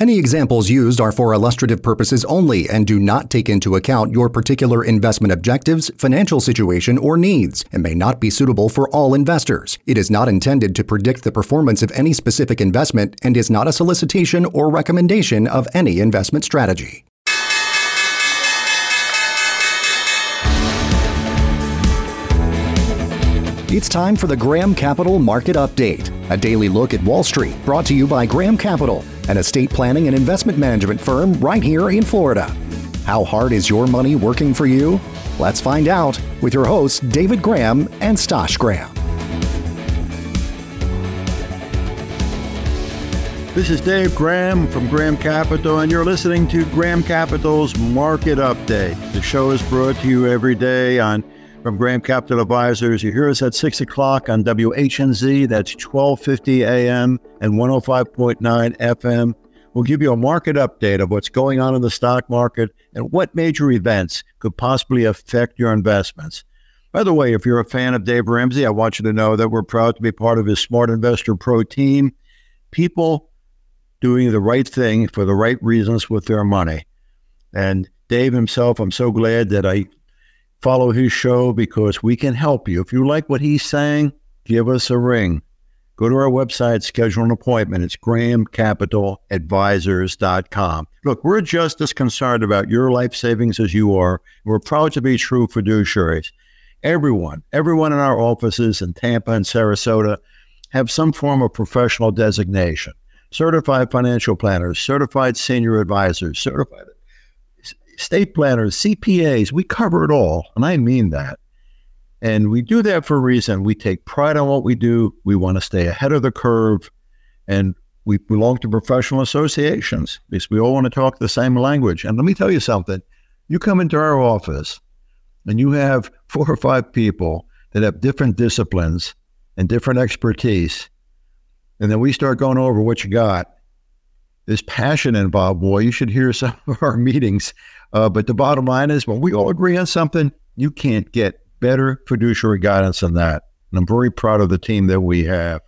Any examples used are for illustrative purposes only and do not take into account your particular investment objectives, financial situation, or needs, and may not be suitable for all investors. It is not intended to predict the performance of any specific investment and is not a solicitation or recommendation of any investment strategy. It's time for the Graham Capital Market Update, a daily look at Wall Street brought to you by Graham Capital, an estate planning and investment management firm right here in Florida. How hard is your money working for you? Let's find out with your hosts, David Graham and Stosh Graham. This is Dave Graham from Graham Capital, and you're listening to Graham Capital's Market Update. The show is brought to you every day on from Graham Capital Advisors. You hear us at 6 o'clock on WHNZ. That's 1250 AM and 105.9 FM. We'll give you a market update of what's going on in the stock market and what major events could possibly affect your investments. By the way, if you're a fan of Dave Ramsey, I want you to know that we're proud to be part of his Smart Investor Pro team. People doing the right thing for the right reasons with their money. And Dave himself, I'm so glad that I follow his show because we can help you. If you like what he's saying, give us a ring. Go to our website, schedule an appointment. It's grahamcapitaladvisors.com. Look, we're just as concerned about your life savings as you are. We're proud to be true fiduciaries. Everyone, everyone in our offices in Tampa and Sarasota have some form of professional designation. Certified financial planners, certified senior advisors, certified estate planners, CPAs, we cover it all. And I mean that. And we do that for a reason. We take pride on what we do. We want to stay ahead of the curve. And we belong to professional associations because we all want to talk the same language. And let me tell you something you come into our office and you have four or five people that have different disciplines and different expertise. And then we start going over what you got. There's passion involved, boy. You should hear some of our meetings uh, but the bottom line is when we all agree on something, you can't get better fiduciary guidance than that. And I'm very proud of the team that we have.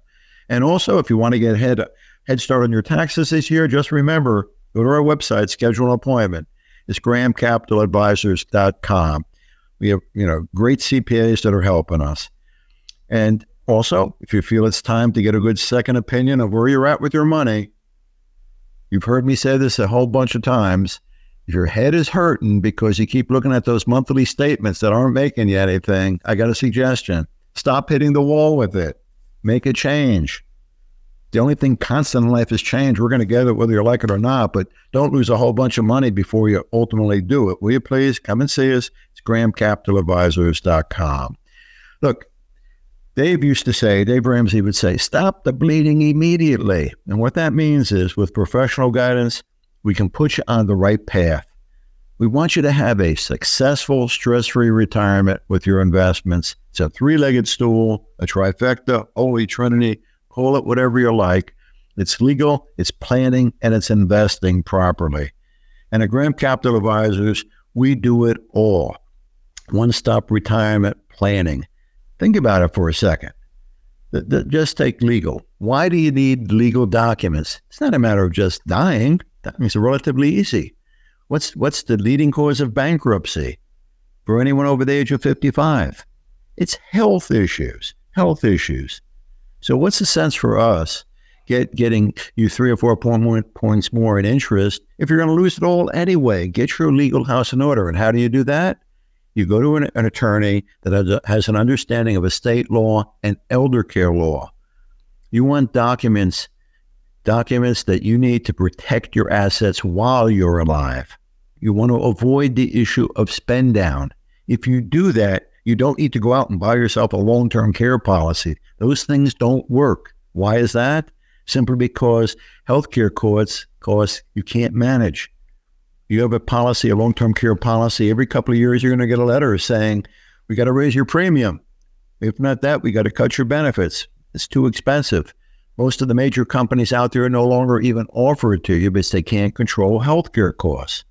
And also, if you want to get head head start on your taxes this year, just remember go to our website, schedule an appointment. It's grahamcapitaladvisors.com. We have you know great CPAs that are helping us. And also, if you feel it's time to get a good second opinion of where you're at with your money, you've heard me say this a whole bunch of times your head is hurting because you keep looking at those monthly statements that aren't making you anything, I got a suggestion. Stop hitting the wall with it. Make a change. The only thing constant in life is change. We're going to get it whether you like it or not, but don't lose a whole bunch of money before you ultimately do it. Will you please come and see us? It's grahamcapitaladvisors.com. Look, Dave used to say, Dave Ramsey would say, stop the bleeding immediately. And what that means is with professional guidance, we can put you on the right path. We want you to have a successful, stress free retirement with your investments. It's a three legged stool, a trifecta, holy trinity, call it whatever you like. It's legal, it's planning, and it's investing properly. And at Graham Capital Advisors, we do it all. One stop retirement planning. Think about it for a second. Just take legal. Why do you need legal documents? It's not a matter of just dying. That makes it relatively easy. What's what's the leading cause of bankruptcy for anyone over the age of 55? It's health issues. Health issues. So what's the sense for us get getting you three or four point points more in interest if you're going to lose it all anyway? Get your legal house in order. And how do you do that? You go to an, an attorney that has, a, has an understanding of estate law and elder care law. You want documents documents that you need to protect your assets while you're alive. You want to avoid the issue of spend down. If you do that, you don't need to go out and buy yourself a long term care policy. Those things don't work. Why is that? Simply because healthcare costs costs you can't manage. You have a policy, a long term care policy. Every couple of years, you're going to get a letter saying, "We got to raise your premium. If not that, we got to cut your benefits. It's too expensive." Most of the major companies out there no longer even offer it to you because they can't control healthcare costs.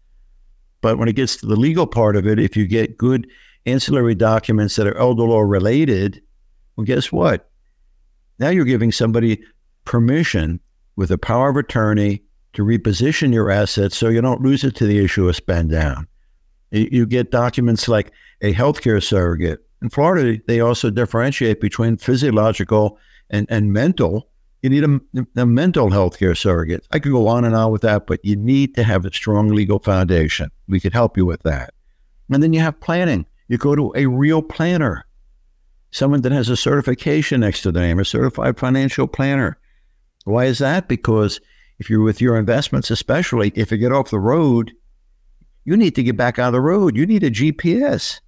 But when it gets to the legal part of it, if you get good ancillary documents that are elder law related, well, guess what? Now you're giving somebody permission with a power of attorney to reposition your assets so you don't lose it to the issue of spend down. You get documents like a healthcare surrogate. In Florida, they also differentiate between physiological and, and mental. You need a, a mental healthcare surrogate. I could go on and on with that, but you need to have a strong legal foundation. We could help you with that. And then you have planning. You go to a real planner, someone that has a certification next to the name, a certified financial planner. Why is that? Because if you're with your investments, especially if you get off the road, you need to get back on the road. You need a GPS.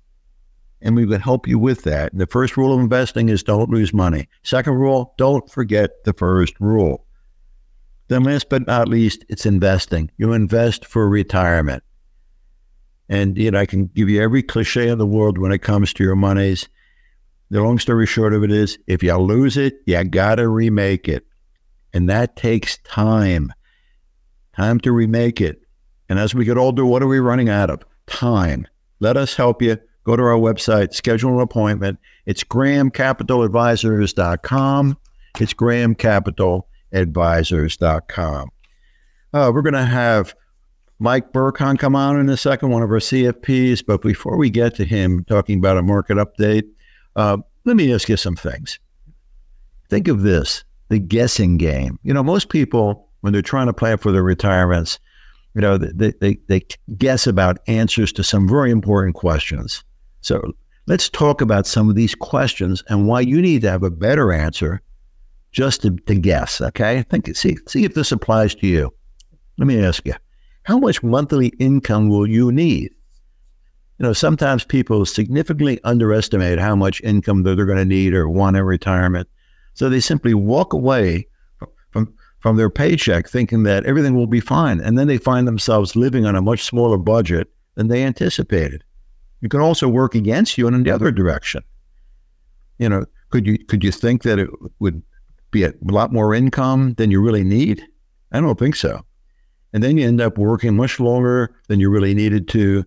And we would help you with that. the first rule of investing is don't lose money. Second rule, don't forget the first rule. Then, last but not least, it's investing. You invest for retirement. And you know, I can give you every cliche in the world when it comes to your monies. The long story short of it is if you lose it, you gotta remake it. And that takes time. Time to remake it. And as we get older, what are we running out of? Time. Let us help you. Go to our website, schedule an appointment. It's grahamcapitaladvisors.com. It's grahamcapitaladvisors.com. Uh, we're going to have Mike Burkhan come on in a second, one of our CFPs. But before we get to him talking about a market update, uh, let me ask you some things. Think of this the guessing game. You know, most people, when they're trying to plan for their retirements, you know, they, they, they guess about answers to some very important questions. So let's talk about some of these questions and why you need to have a better answer just to, to guess. Okay. Think, see, see if this applies to you. Let me ask you how much monthly income will you need? You know, sometimes people significantly underestimate how much income that they're going to need or want in retirement. So they simply walk away from, from their paycheck thinking that everything will be fine. And then they find themselves living on a much smaller budget than they anticipated. It can also work against you in the other direction. You know, could you could you think that it would be a lot more income than you really need? I don't think so. And then you end up working much longer than you really needed to.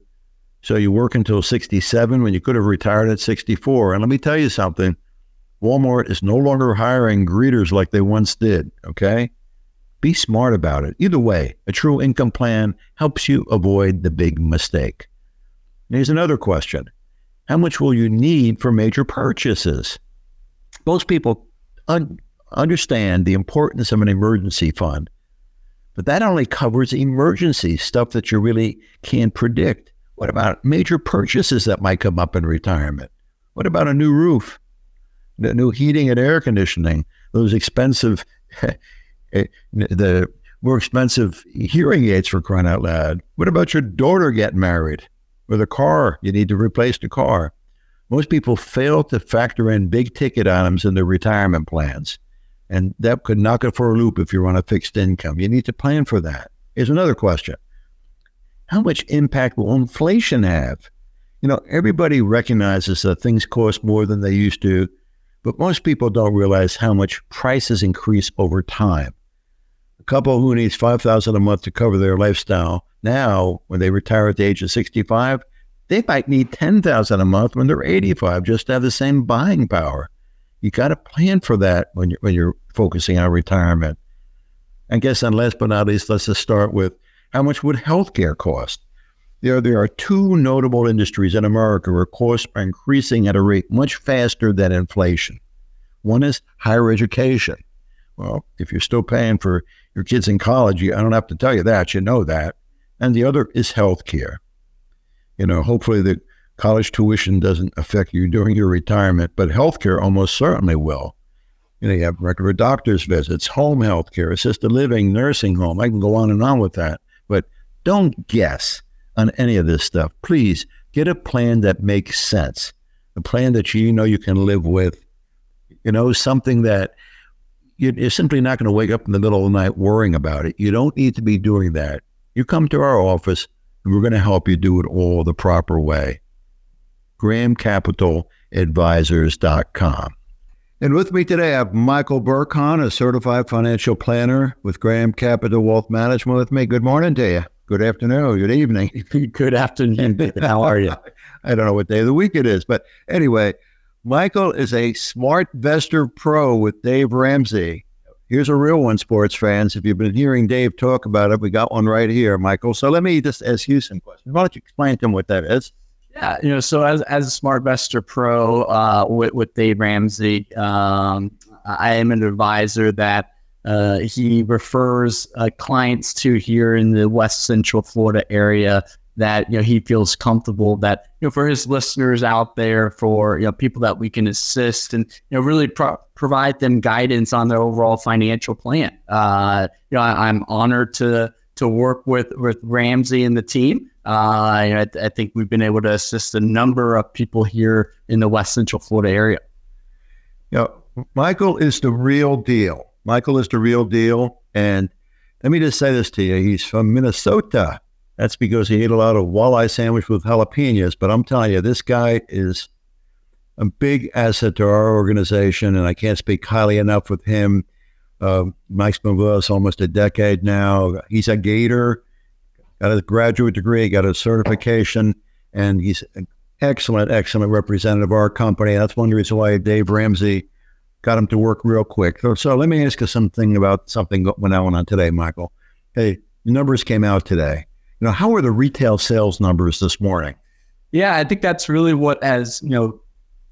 So you work until 67 when you could have retired at 64. And let me tell you something Walmart is no longer hiring greeters like they once did. Okay. Be smart about it. Either way, a true income plan helps you avoid the big mistake. Here's another question How much will you need for major purchases? Most people un- understand the importance of an emergency fund, but that only covers emergency stuff that you really can't predict. What about major purchases that might come up in retirement? What about a new roof, the new heating and air conditioning, those expensive, eh, the more expensive hearing aids for crying out loud? What about your daughter getting married? Or the car, you need to replace the car. Most people fail to factor in big ticket items in their retirement plans. And that could knock it for a loop if you're on a fixed income. You need to plan for that. Here's another question How much impact will inflation have? You know, everybody recognizes that things cost more than they used to, but most people don't realize how much prices increase over time. A couple who needs 5000 a month to cover their lifestyle now, when they retire at the age of 65, they might need 10000 a month when they're 85 just to have the same buying power. You got to plan for that when you're, when you're focusing on retirement. I guess, and last but not least, let's just start with how much would healthcare cost? There, there are two notable industries in America where costs are increasing at a rate much faster than inflation. One is higher education. Well, if you're still paying for your kids in college, I don't have to tell you that. You know that. And the other is healthcare. You know, hopefully the college tuition doesn't affect you during your retirement, but healthcare almost certainly will. You know, you have regular doctor's visits, home health care, assisted living, nursing home. I can go on and on with that. But don't guess on any of this stuff. Please get a plan that makes sense, a plan that you know you can live with. You know, something that you're simply not going to wake up in the middle of the night worrying about it. You don't need to be doing that. You come to our office and we're going to help you do it all the proper way. GrahamCapitalAdvisors.com. And with me today, I have Michael Burkhan, a certified financial planner with Graham Capital Wealth Management with me. Good morning to you. Good afternoon. Good evening. good afternoon. How are you? I don't know what day of the week it is. But anyway, Michael is a smart SmartVestor Pro with Dave Ramsey. Here's a real one, sports fans. If you've been hearing Dave talk about it, we got one right here, Michael. So let me just ask you some questions. Why don't you explain to them what that is? Yeah, you know, so as as a SmartVestor Pro uh, with with Dave Ramsey, um, I am an advisor that uh, he refers uh, clients to here in the West Central Florida area that you know he feels comfortable that you know for his listeners out there for you know people that we can assist and you know really pro- provide them guidance on their overall financial plan. Uh, you know, I, am honored to to work with with Ramsey and the team. Uh, I, I, think we've been able to assist a number of people here in the West Central Florida area. You know, Michael is the real deal. Michael is the real deal, and let me just say this to you: he's from Minnesota. That's because he ate a lot of walleye sandwich with jalapenos. But I'm telling you, this guy is a big asset to our organization, and I can't speak highly enough with him. Uh, Mike's been with us almost a decade now. He's a Gator, got a graduate degree, got a certification, and he's an excellent, excellent representative of our company. That's one reason why Dave Ramsey got him to work real quick. So, so let me ask you something about something that went on today, Michael. Hey, numbers came out today. Know, how are the retail sales numbers this morning? Yeah, I think that's really what as you know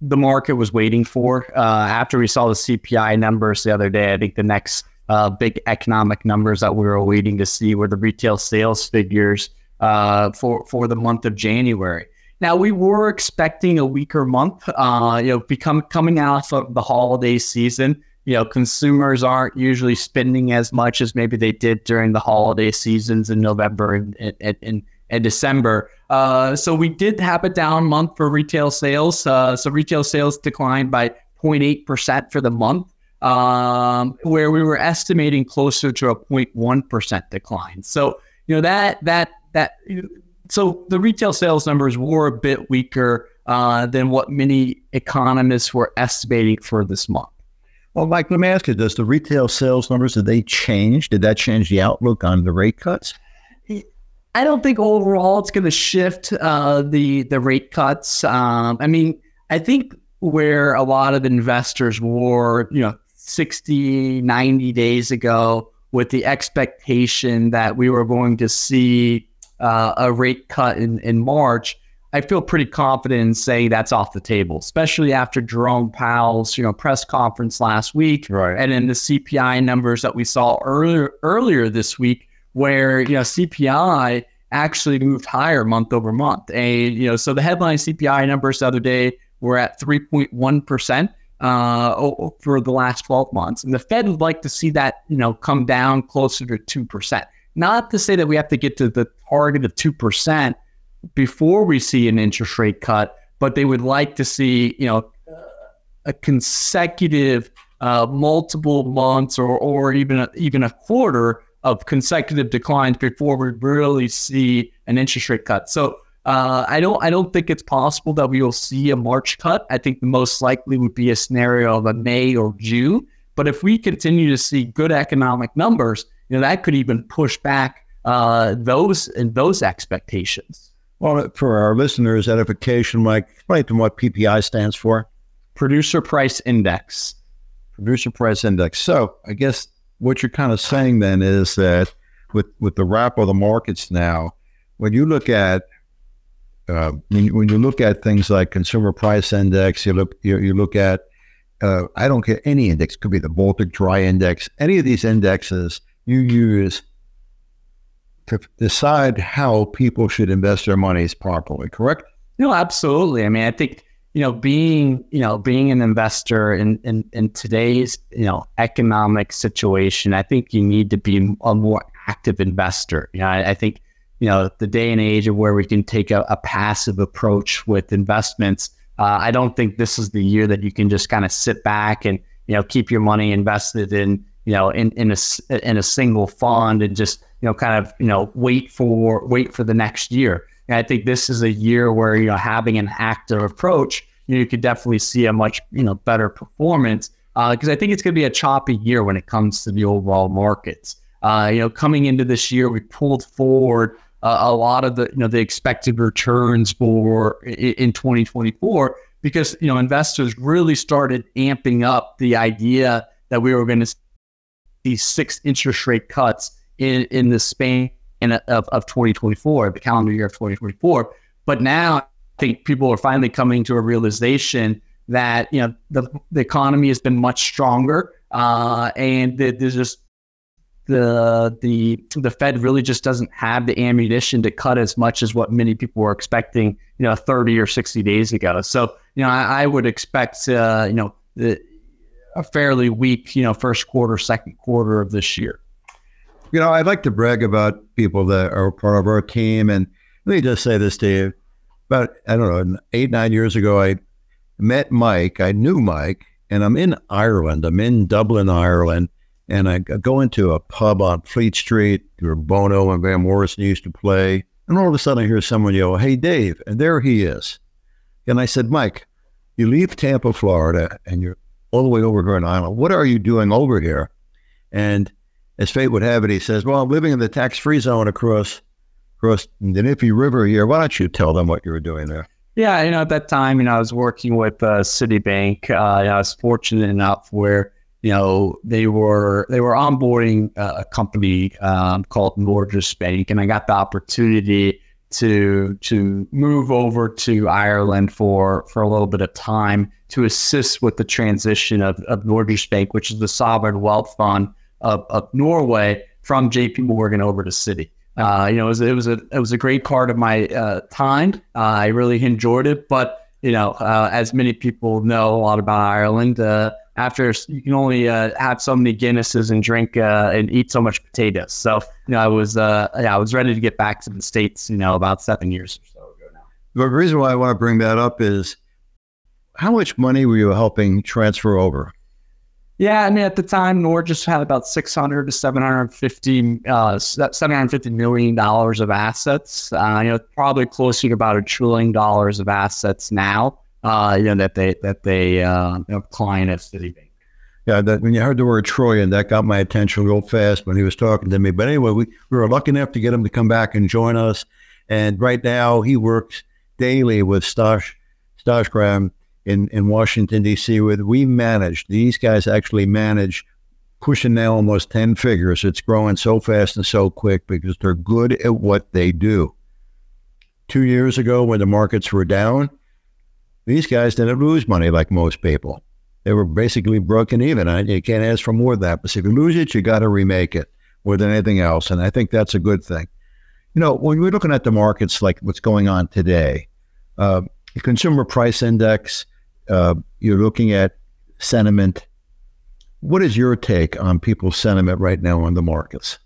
the market was waiting for. Uh, after we saw the CPI numbers the other day, I think the next uh, big economic numbers that we were waiting to see were the retail sales figures uh, for for the month of January. Now we were expecting a weaker month, uh, you know, become coming out of the holiday season. You know, consumers aren't usually spending as much as maybe they did during the holiday seasons in November and, and, and and December. Uh, so we did have a down month for retail sales. Uh, so retail sales declined by 0.8% for the month, um, where we were estimating closer to a 0.1% decline. So, you know, that, that, that, so the retail sales numbers were a bit weaker uh, than what many economists were estimating for this month. Well, Mike, let me ask you: Does the retail sales numbers did they change? Did that change the outlook on the rate cuts? I don't think overall it's going to shift uh, the the rate cuts. Um, I mean, I think where a lot of investors were, you know, 60, 90 days ago with the expectation that we were going to see uh, a rate cut in, in March, I feel pretty confident in saying that's off the table, especially after Jerome Powell's, you know, press conference last week, right. and then the CPI numbers that we saw earlier earlier this week where you know CPI actually moved higher month over month. And you know, so the headline CPI numbers the other day were at 3.1 percent uh, for the last 12 months, and the Fed would like to see that you know come down closer to two percent. Not to say that we have to get to the target of two percent before we see an interest rate cut, but they would like to see you know a consecutive uh, multiple months or or even a, even a quarter of consecutive declines before we really see an interest rate cut. So uh, I don't I don't think it's possible that we will see a March cut. I think the most likely would be a scenario of a May or June. But if we continue to see good economic numbers, you know that could even push back uh, those and those expectations. Well, for our listeners' edification, Mike, explain to them what PPI stands for. Producer Price Index. Producer Price Index. So I guess what you're kind of saying then is that with with the wrap of the markets now, when you look at uh, when, you, when you look at things like consumer price index, you look you, you look at uh, I don't care any index, could be the Baltic Dry Index, any of these indexes you use to decide how people should invest their monies properly. Correct? No, absolutely. I mean, I think you know, being, you know, being an investor in, in, in today's, you know, economic situation, I think you need to be a more active investor. You know, I, I think, you know, the day and age of where we can take a, a passive approach with investments, uh, I don't think this is the year that you can just kind of sit back and, you know, keep your money invested in, you know, in, in a, in a single fund and just, you know, kind of, you know, wait for, wait for the next year. And I think this is a year where you know having an active approach, you, know, you could definitely see a much you know better performance because uh, I think it's going to be a choppy year when it comes to the overall markets. Uh, you know, coming into this year, we pulled forward uh, a lot of the you know the expected returns for in, in 2024 because you know investors really started amping up the idea that we were going to see six interest rate cuts in, in the span of, of 2024, the calendar year of 2024. But now I think people are finally coming to a realization that you know the, the economy has been much stronger uh, and there's just the the the Fed really just doesn't have the ammunition to cut as much as what many people were expecting, you know, 30 or 60 days ago. So, you know, I, I would expect, uh, you know, the, a fairly weak, you know, first quarter, second quarter of this year. You know, I'd like to brag about people that are part of our team, and let me just say this to you: about I don't know, eight nine years ago, I met Mike. I knew Mike, and I'm in Ireland. I'm in Dublin, Ireland and I go into a pub on Fleet Street where Bono and Van Morrison used to play. And all of a sudden I hear someone yell, Hey, Dave. And there he is. And I said, Mike, you leave Tampa, Florida, and you're all the way over here in Ireland. What are you doing over here? And as fate would have it, he says, Well, I'm living in the tax free zone across across the Liffey River here. Why don't you tell them what you were doing there? Yeah, you know, at that time, you know, I was working with uh, Citibank. Uh, I was fortunate enough where you know, they were they were onboarding a company um, called Norges Bank, and I got the opportunity to to move over to Ireland for for a little bit of time to assist with the transition of, of Bank, which is the sovereign wealth fund of, of Norway, from J.P. Morgan over to Citi. Uh, you know, it was, it was a it was a great part of my uh, time. Uh, I really enjoyed it, but you know, uh, as many people know a lot about Ireland uh, after you can only uh, have so many Guinnesses and drink and eat so much potatoes. So you know, I was uh, yeah, I was ready to get back to the states. You know, about seven years or so ago now. The reason why I want to bring that up is how much money were you helping transfer over? Yeah, I mean, at the time, Norges had about 600 to 750, uh, 750 million dollars of assets. Uh, you know, probably closer to about a trillion dollars of assets now uh, you know, that they that they uh, you client at Citibank. Yeah, that when you heard the word trillion, that got my attention real fast when he was talking to me. But anyway, we, we were lucky enough to get him to come back and join us. And right now, he works daily with Stosh Stoshgram in in Washington D.C. With we manage these guys actually manage pushing now almost ten figures. It's growing so fast and so quick because they're good at what they do. Two years ago, when the markets were down, these guys didn't lose money like most people. They were basically broken even. I, you can't ask for more than that. But if you lose it, you got to remake it more than anything else. And I think that's a good thing. You know, when we're looking at the markets like what's going on today, uh, the consumer price index, uh, you're looking at sentiment. What is your take on people's sentiment right now on the markets?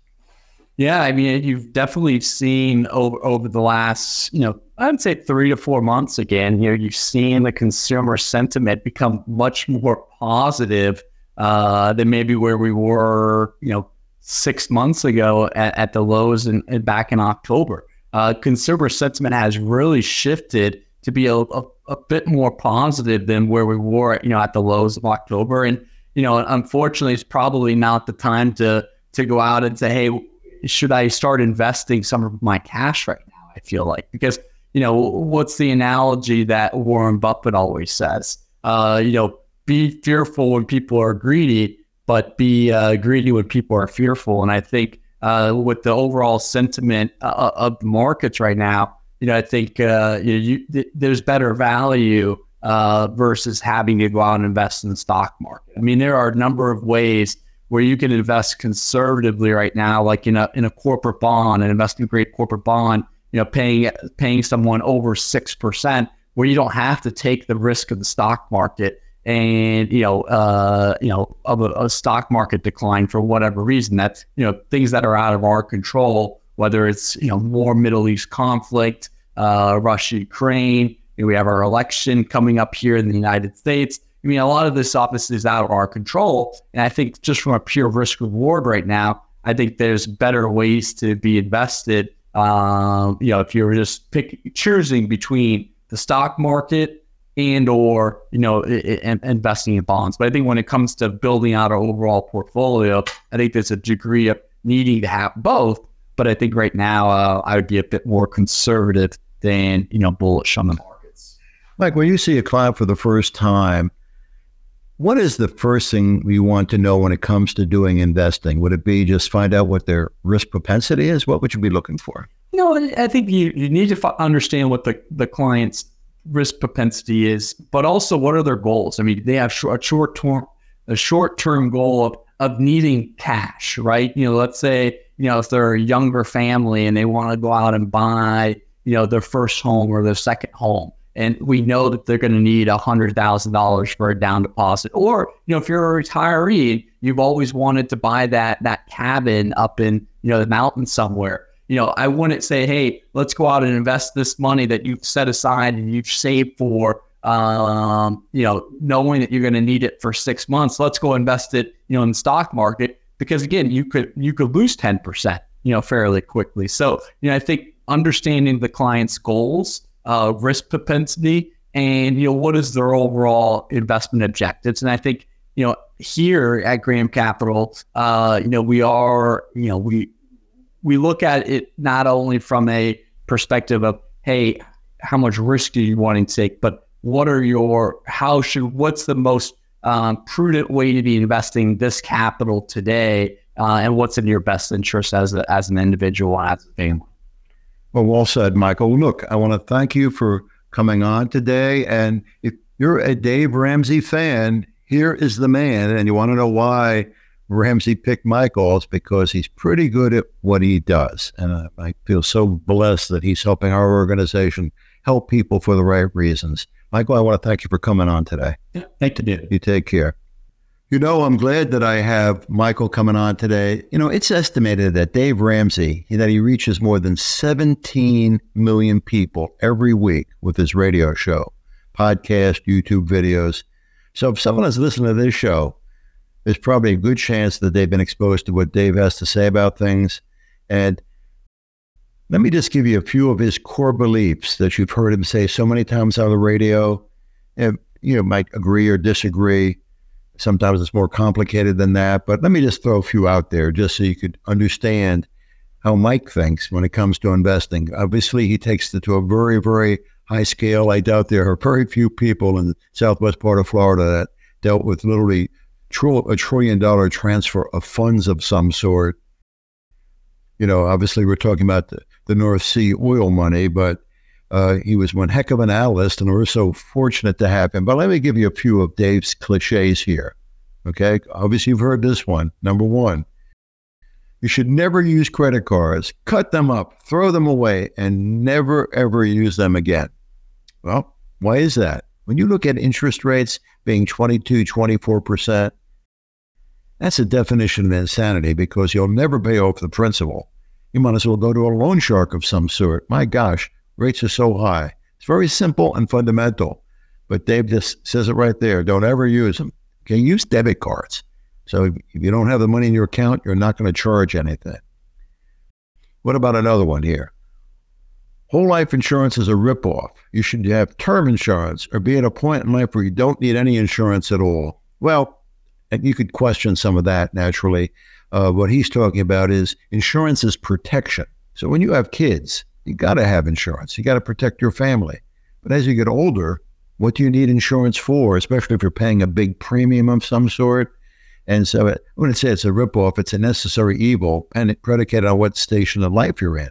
Yeah, I mean, you've definitely seen over over the last, you know, I'd say three to four months again. Know, you've seen the consumer sentiment become much more positive uh, than maybe where we were, you know, six months ago at, at the lows and, back in October. Uh, consumer sentiment has really shifted to be a, a, a bit more positive than where we were, you know, at the lows of October. And you know, unfortunately, it's probably not the time to to go out and say, hey should I start investing some of my cash right now? I feel like because you know what's the analogy that Warren Buffett always says? Uh, you know, be fearful when people are greedy, but be uh, greedy when people are fearful. And I think uh, with the overall sentiment uh, of the markets right now, you know, I think uh, you, you, th- there's better value versus having to go out and invest in the stock market. I mean, there are a number of ways where you can invest conservatively right now, like in a in a corporate bond, an investment grade corporate bond, you know, paying paying someone over six percent, where you don't have to take the risk of the stock market and you know, uh, you know, of a, a stock market decline for whatever reason. That's you know things that are out of our control, whether it's you know more Middle East conflict, uh, Russia, Ukraine. We have our election coming up here in the United States I mean, a lot of this obviously is out of our control. And I think just from a pure risk reward right now, I think there's better ways to be invested. Um, you know, if you're just pick, choosing between the stock market and or you know investing in bonds. But I think when it comes to building out our overall portfolio, I think there's a degree of needing to have both. But I think right now uh, I would be a bit more conservative than you know bullish on the markets. Like when you see a client for the first time, What is the first thing you want to know when it comes to doing investing? Would it be just find out what their risk propensity is? What would you be looking for? You know, I think you, you need to f- understand what the, the client's risk propensity is, but also what are their goals? I mean, they have short, a short term a short term goal of of needing cash, right? You know, let's say you know if they're a younger family and they want to go out and buy you know their first home or their second home and we know that they're going to need $100,000 for a down deposit. Or, you know, if you're a retiree, you've always wanted to buy that that cabin up in, you know, the mountains somewhere. You know, I wouldn't say, hey, let's go out and invest this money that you've set aside and you've saved for, um, you know, knowing that you're going to need it for six months. Let's go invest it, you know, in the stock market because again, you could you could lose ten percent, you know, fairly quickly. So, you know, I think understanding the client's goals uh, risk propensity, and you know what is their overall investment objectives. And I think you know here at Graham Capital, uh, you know we are you know we we look at it not only from a perspective of hey how much risk do you want to take, but what are your how should what's the most um, prudent way to be investing this capital today, uh, and what's in your best interest as a, as an individual as a family. Well, well said, Michael. Look, I want to thank you for coming on today. And if you're a Dave Ramsey fan, here is the man. And you want to know why Ramsey picked Michael? It's because he's pretty good at what he does. And I, I feel so blessed that he's helping our organization help people for the right reasons. Michael, I want to thank you for coming on today. Yeah, thank you, You take care. You know, I'm glad that I have Michael coming on today. You know, it's estimated that Dave Ramsey, that he reaches more than 17 million people every week with his radio show, podcast, YouTube videos. So if someone is listening to this show, there's probably a good chance that they've been exposed to what Dave has to say about things. And let me just give you a few of his core beliefs that you've heard him say so many times on the radio. And, you know, might agree or disagree Sometimes it's more complicated than that, but let me just throw a few out there just so you could understand how Mike thinks when it comes to investing. Obviously, he takes it to a very, very high scale. I doubt there are very few people in the southwest part of Florida that dealt with literally a trillion dollar transfer of funds of some sort. You know, obviously, we're talking about the, the North Sea oil money, but uh, he was one heck of an analyst, and we're so fortunate to have him. But let me give you a few of Dave's cliches here. Okay. Obviously, you've heard this one. Number one, you should never use credit cards, cut them up, throw them away, and never, ever use them again. Well, why is that? When you look at interest rates being 22, 24%, that's a definition of insanity because you'll never pay off the principal. You might as well go to a loan shark of some sort. My gosh, rates are so high. It's very simple and fundamental. But Dave just says it right there. Don't ever use them. Okay, use debit cards. So if you don't have the money in your account, you're not going to charge anything. What about another one here? Whole life insurance is a ripoff. You should have term insurance or be at a point in life where you don't need any insurance at all. Well, you could question some of that naturally. Uh, what he's talking about is insurance is protection. So when you have kids, you got to have insurance. You got to protect your family. But as you get older, what do you need insurance for, especially if you're paying a big premium of some sort? And so I wouldn't say it's a ripoff, it's a necessary evil, and it predicated on what station of life you're in.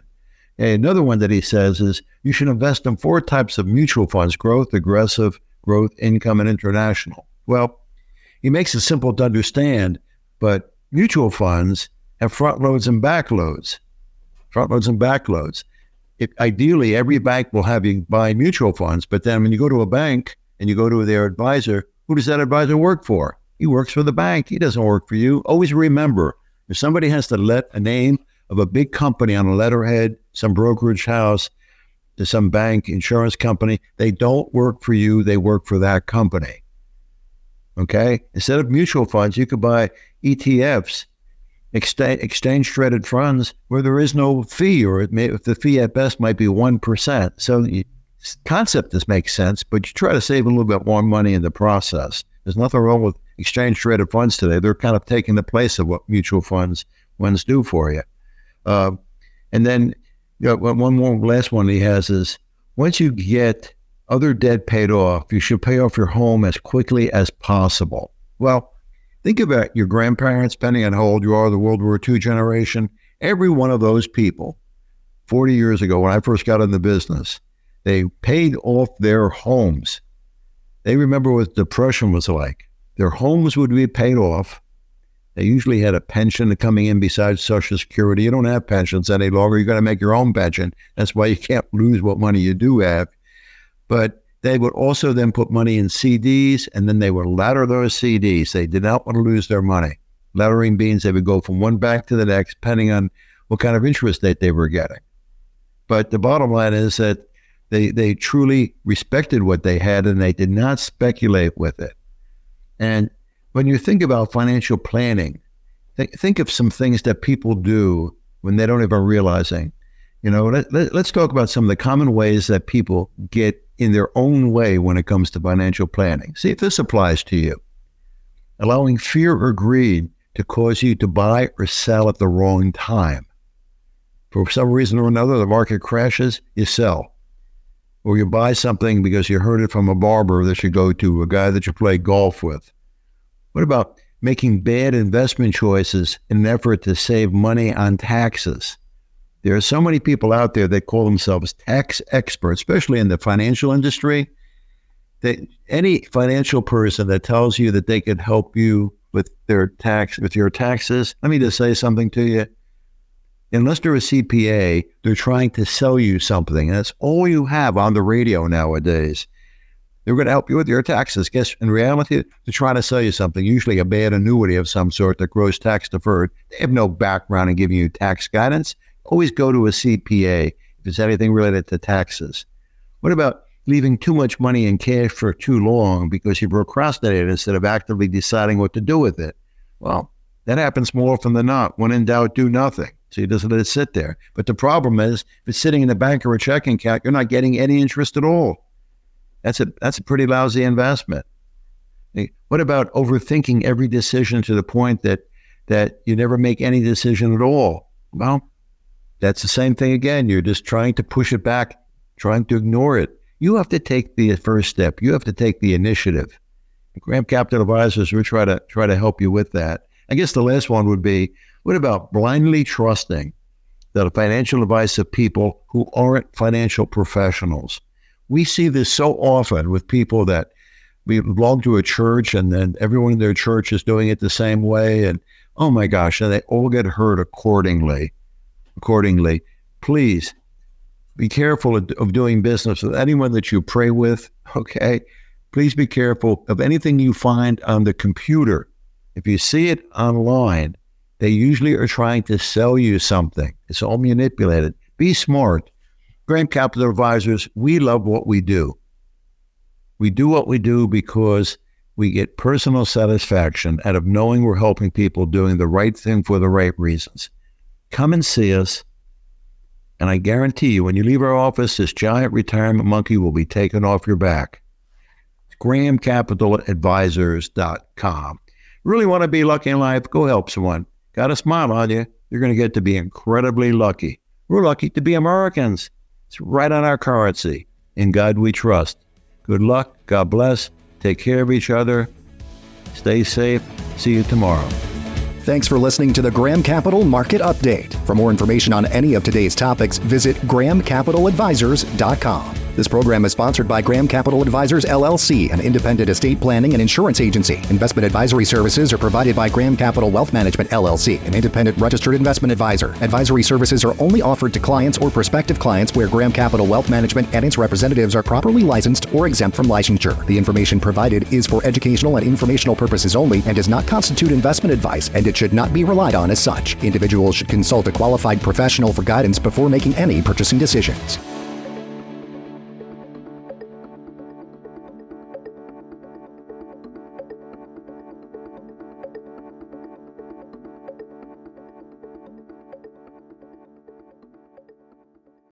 And another one that he says is you should invest in four types of mutual funds growth, aggressive, growth, income, and international. Well, he makes it simple to understand, but mutual funds have front loads and back loads. Front loads and back loads ideally, every bank will have you buy mutual funds. But then when you go to a bank and you go to their advisor, who does that advisor work for? He works for the bank. He doesn't work for you. Always remember if somebody has to let a name of a big company on a letterhead, some brokerage house, to some bank, insurance company, they don't work for you. They work for that company. Okay. Instead of mutual funds, you could buy ETFs exchange traded funds where there is no fee, or it may, the fee at best might be 1%. So the concept this makes sense, but you try to save a little bit more money in the process. There's nothing wrong with exchange traded funds today. They're kind of taking the place of what mutual funds ones do for you. Uh, and then you know, one more last one he has is once you get other debt paid off, you should pay off your home as quickly as possible. Well, think about your grandparents, depending on how old you are, the World War II generation. Every one of those people, 40 years ago, when I first got in the business, they paid off their homes. They remember what depression was like. Their homes would be paid off. They usually had a pension coming in besides Social Security. You don't have pensions any longer. You're going to make your own pension. That's why you can't lose what money you do have. But they would also then put money in CDs and then they would ladder those CDs. They did not want to lose their money. Laddering means they would go from one bank to the next, depending on what kind of interest rate they were getting. But the bottom line is that they, they truly respected what they had and they did not speculate with it. And when you think about financial planning, th- think of some things that people do when they don't even realizing. You know, let, let, let's talk about some of the common ways that people get in their own way when it comes to financial planning. See if this applies to you. Allowing fear or greed to cause you to buy or sell at the wrong time. For some reason or another, the market crashes, you sell. Or you buy something because you heard it from a barber that you go to, a guy that you play golf with. What about making bad investment choices in an effort to save money on taxes? There are so many people out there that call themselves tax experts, especially in the financial industry. That any financial person that tells you that they could help you with their tax with your taxes, let me just say something to you. Unless they're a CPA, they're trying to sell you something. That's all you have on the radio nowadays. They're going to help you with your taxes. Guess in reality, they're trying to sell you something, usually a bad annuity of some sort that grows tax deferred. They have no background in giving you tax guidance. Always go to a CPA if it's anything related to taxes. What about leaving too much money in cash for too long because you procrastinated instead of actively deciding what to do with it? Well, that happens more often than not. When in doubt, do nothing. So you just let it sit there. But the problem is, if it's sitting in a bank or a checking account, you're not getting any interest at all. That's a that's a pretty lousy investment. What about overthinking every decision to the point that that you never make any decision at all? Well, that's the same thing again. You're just trying to push it back, trying to ignore it. You have to take the first step. You have to take the initiative. Graham Capital Advisors, we try to try to help you with that. I guess the last one would be what about blindly trusting that the financial advice of people who aren't financial professionals? we see this so often with people that we belong to a church and then everyone in their church is doing it the same way. And oh my gosh, and they all get hurt accordingly. Accordingly, please be careful of, doing business with anyone that you pray with. Okay. Please be careful of anything you find on the computer. If you see it online, they usually are trying to sell you something. It's all manipulated. Be smart. Graham Capital Advisors, we love what we do. We do what we do because we get personal satisfaction out of knowing we're helping people doing the right thing for the right reasons. Come and see us. And I guarantee you, when you leave our office, this giant retirement monkey will be taken off your back. GrahamCapitalAdvisors.com. Really want to be lucky in life? Go help someone. Got a smile on you. You're going to get to be incredibly lucky. We're lucky to be Americans. It's right on our currency. In God we trust. Good luck. God bless. Take care of each other. Stay safe. See you tomorrow. Thanks for listening to the Graham Capital Market Update. For more information on any of today's topics, visit grahamcapitaladvisors.com. This program is sponsored by Graham Capital Advisors LLC, an independent estate planning and insurance agency. Investment advisory services are provided by Graham Capital Wealth Management LLC, an independent registered investment advisor. Advisory services are only offered to clients or prospective clients where Graham Capital Wealth Management and its representatives are properly licensed or exempt from licensure. The information provided is for educational and informational purposes only and does not constitute investment advice, and it should not be relied on as such. Individuals should consult a qualified professional for guidance before making any purchasing decisions.